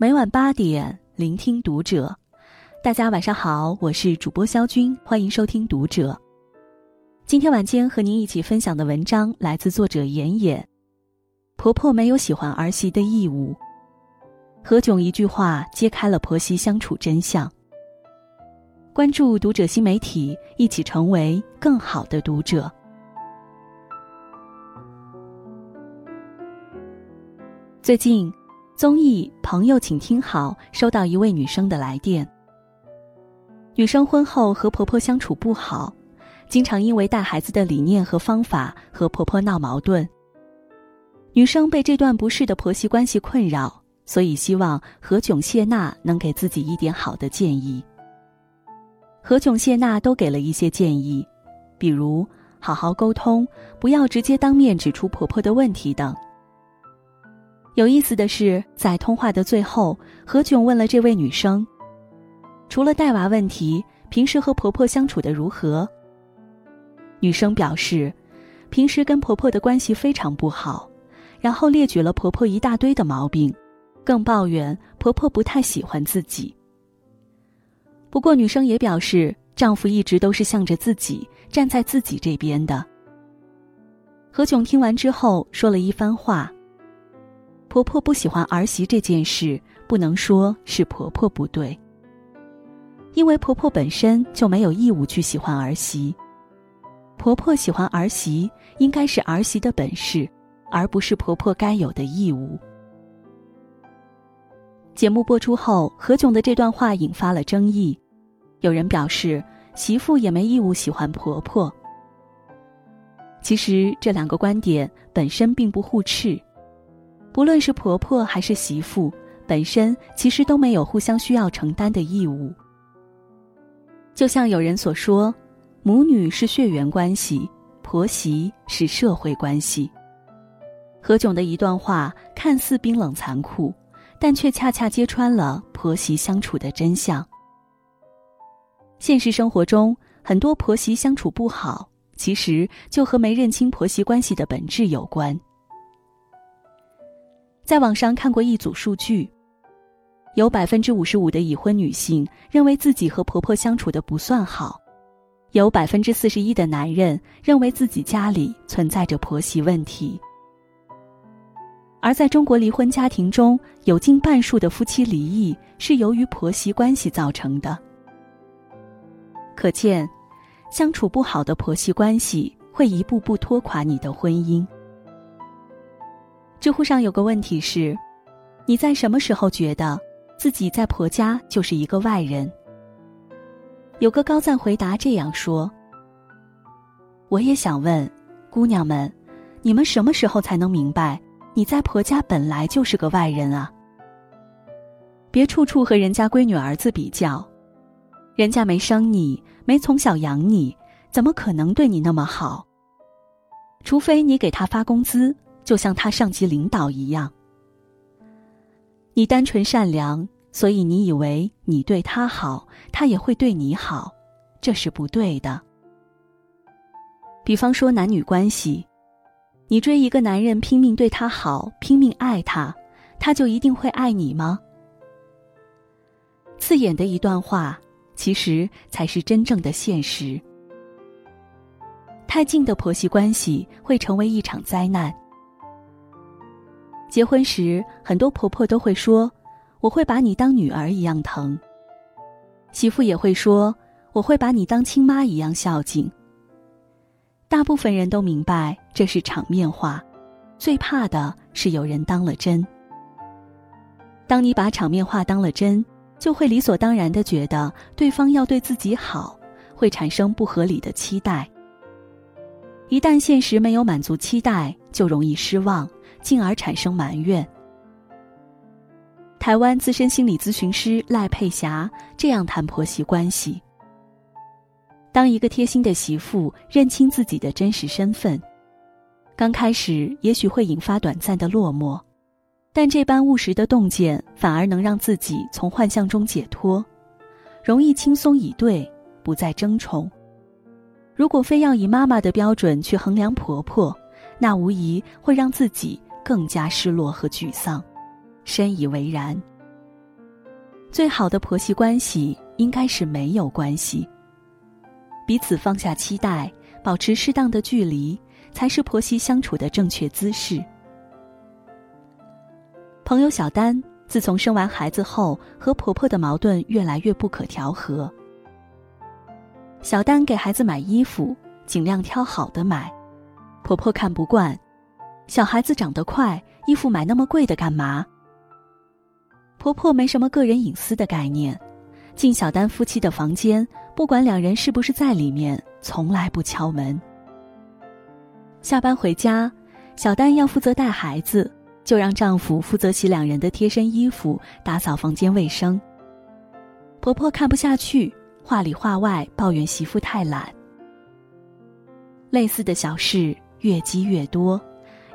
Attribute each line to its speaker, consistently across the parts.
Speaker 1: 每晚八点，聆听读者。大家晚上好，我是主播肖军，欢迎收听读者。今天晚间和您一起分享的文章来自作者妍妍。婆婆没有喜欢儿媳的义务。何炅一句话揭开了婆媳相处真相。关注读者新媒体，一起成为更好的读者。最近，综艺《朋友，请听好》收到一位女生的来电。女生婚后和婆婆相处不好，经常因为带孩子的理念和方法和婆婆闹矛盾。女生被这段不适的婆媳关系困扰，所以希望何炅、谢娜能给自己一点好的建议。何炅、谢娜都给了一些建议，比如好好沟通，不要直接当面指出婆婆的问题等。有意思的是，在通话的最后，何炅问了这位女生：“除了带娃问题，平时和婆婆相处的如何？”女生表示，平时跟婆婆的关系非常不好，然后列举了婆婆一大堆的毛病，更抱怨婆婆不太喜欢自己。不过，女生也表示，丈夫一直都是向着自己，站在自己这边的。何炅听完之后说了一番话。婆婆不喜欢儿媳这件事，不能说是婆婆不对，因为婆婆本身就没有义务去喜欢儿媳。婆婆喜欢儿媳，应该是儿媳的本事，而不是婆婆该有的义务。节目播出后，何炅的这段话引发了争议，有人表示媳妇也没义务喜欢婆婆。其实这两个观点本身并不互斥。不论是婆婆还是媳妇，本身其实都没有互相需要承担的义务。就像有人所说，母女是血缘关系，婆媳是社会关系。何炅的一段话看似冰冷残酷，但却恰恰揭穿了婆媳相处的真相。现实生活中，很多婆媳相处不好，其实就和没认清婆媳关系的本质有关。在网上看过一组数据，有百分之五十五的已婚女性认为自己和婆婆相处的不算好，有百分之四十一的男人认为自己家里存在着婆媳问题。而在中国离婚家庭中，有近半数的夫妻离异是由于婆媳关系造成的。可见，相处不好的婆媳关系会一步步拖垮你的婚姻。知乎上有个问题是：你在什么时候觉得自己在婆家就是一个外人？有个高赞回答这样说：“我也想问，姑娘们，你们什么时候才能明白你在婆家本来就是个外人啊？别处处和人家闺女儿子比较，人家没生你，没从小养你，怎么可能对你那么好？除非你给他发工资。”就像他上级领导一样，你单纯善良，所以你以为你对他好，他也会对你好，这是不对的。比方说男女关系，你追一个男人，拼命对他好，拼命爱他，他就一定会爱你吗？刺眼的一段话，其实才是真正的现实。太近的婆媳关系会成为一场灾难。结婚时，很多婆婆都会说：“我会把你当女儿一样疼。”媳妇也会说：“我会把你当亲妈一样孝敬。”大部分人都明白这是场面话，最怕的是有人当了真。当你把场面话当了真，就会理所当然的觉得对方要对自己好，会产生不合理的期待。一旦现实没有满足期待，就容易失望。进而产生埋怨。台湾资深心理咨询师赖佩霞这样谈婆媳关系：当一个贴心的媳妇认清自己的真实身份，刚开始也许会引发短暂的落寞，但这般务实的洞见反而能让自己从幻象中解脱，容易轻松以对，不再争宠。如果非要以妈妈的标准去衡量婆婆，那无疑会让自己。更加失落和沮丧，深以为然。最好的婆媳关系应该是没有关系。彼此放下期待，保持适当的距离，才是婆媳相处的正确姿势。朋友小丹自从生完孩子后，和婆婆的矛盾越来越不可调和。小丹给孩子买衣服，尽量挑好的买，婆婆看不惯，小孩子长得快，衣服买那么贵的干嘛？婆婆没什么个人隐私的概念，进小丹夫妻的房间，不管两人是不是在里面，从来不敲门。下班回家，小丹要负责带孩子。就让丈夫负责洗两人的贴身衣服，打扫房间卫生。婆婆看不下去，话里话外抱怨媳妇太懒。类似的小事越积越多，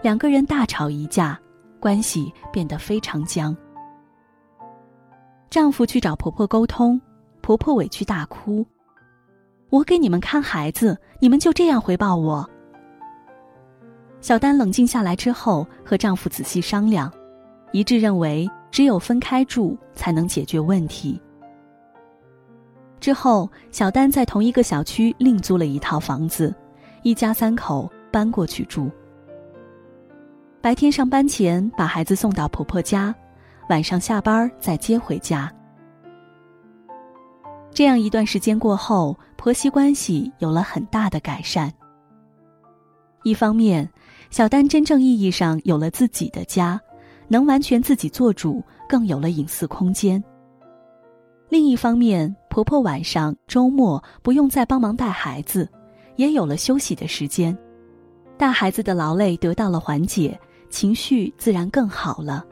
Speaker 1: 两个人大吵一架，关系变得非常僵。丈夫去找婆婆沟通，婆婆委屈大哭：“我给你们看孩子，你们就这样回报我？”小丹冷静下来之后，和丈夫仔细商量，一致认为只有分开住才能解决问题。之后，小丹在同一个小区另租了一套房子，一家三口搬过去住。白天上班前把孩子送到婆婆家，晚上下班再接回家。这样一段时间过后，婆媳关系有了很大的改善。一方面，小丹真正意义上有了自己的家，能完全自己做主，更有了隐私空间。另一方面，婆婆晚上、周末不用再帮忙带孩子，也有了休息的时间，带孩子的劳累得到了缓解，情绪自然更好了。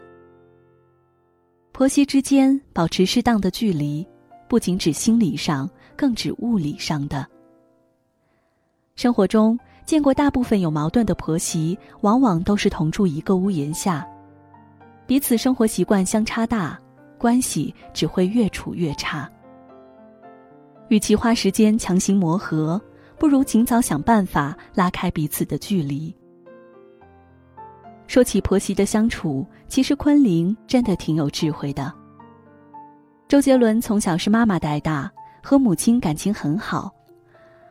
Speaker 1: 婆媳之间保持适当的距离，不仅指心理上，更指物理上的。生活中。见过大部分有矛盾的婆媳，往往都是同住一个屋檐下，彼此生活习惯相差大，关系只会越处越差。与其花时间强行磨合，不如尽早想办法拉开彼此的距离。说起婆媳的相处，其实昆凌真的挺有智慧的。周杰伦从小是妈妈带大，和母亲感情很好。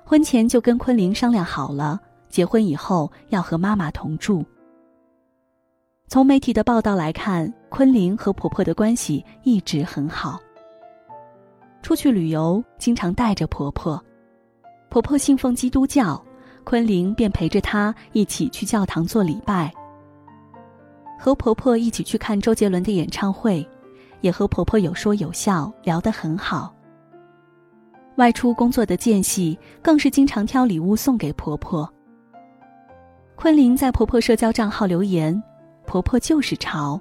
Speaker 1: 婚前就跟昆凌商量好了，结婚以后要和妈妈同住。从媒体的报道来看，昆凌和婆婆的关系一直很好。出去旅游经常带着婆婆，婆婆信奉基督教，昆凌便陪着她一起去教堂做礼拜。和婆婆一起去看周杰伦的演唱会，也和婆婆有说有笑，聊得很好。外出工作的间隙，更是经常挑礼物送给婆婆。昆凌在婆婆社交账号留言，婆婆就是潮。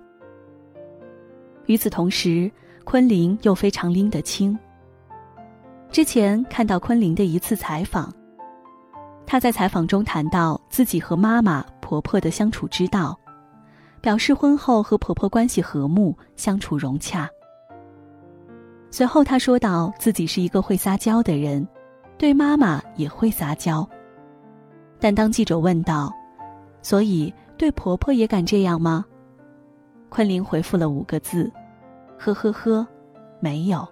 Speaker 1: 与此同时，昆凌又非常拎得清。之前看到昆凌的一次采访，她在采访中谈到自己和妈妈、婆婆的相处之道，表示婚后和婆婆关系和睦，相处融洽。随后，她说道：“自己是一个会撒娇的人，对妈妈也会撒娇。”但当记者问道：“所以对婆婆也敢这样吗？”昆凌回复了五个字：“呵呵呵，没有。”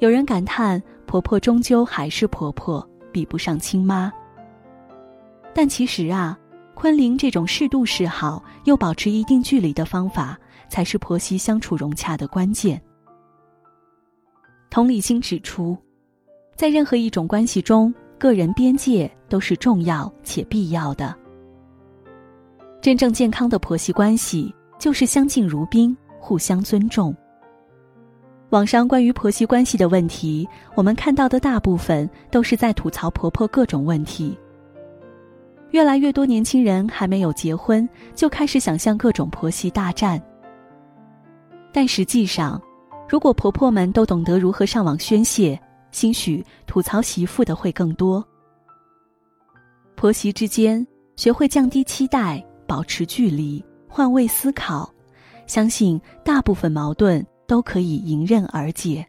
Speaker 1: 有人感叹：“婆婆终究还是婆婆，比不上亲妈。”但其实啊，昆凌这种适度示好又保持一定距离的方法，才是婆媳相处融洽的关键。同理心指出，在任何一种关系中，个人边界都是重要且必要的。真正健康的婆媳关系就是相敬如宾，互相尊重。网上关于婆媳关系的问题，我们看到的大部分都是在吐槽婆婆各种问题。越来越多年轻人还没有结婚，就开始想象各种婆媳大战，但实际上。如果婆婆们都懂得如何上网宣泄，兴许吐槽媳妇的会更多。婆媳之间学会降低期待，保持距离，换位思考，相信大部分矛盾都可以迎刃而解。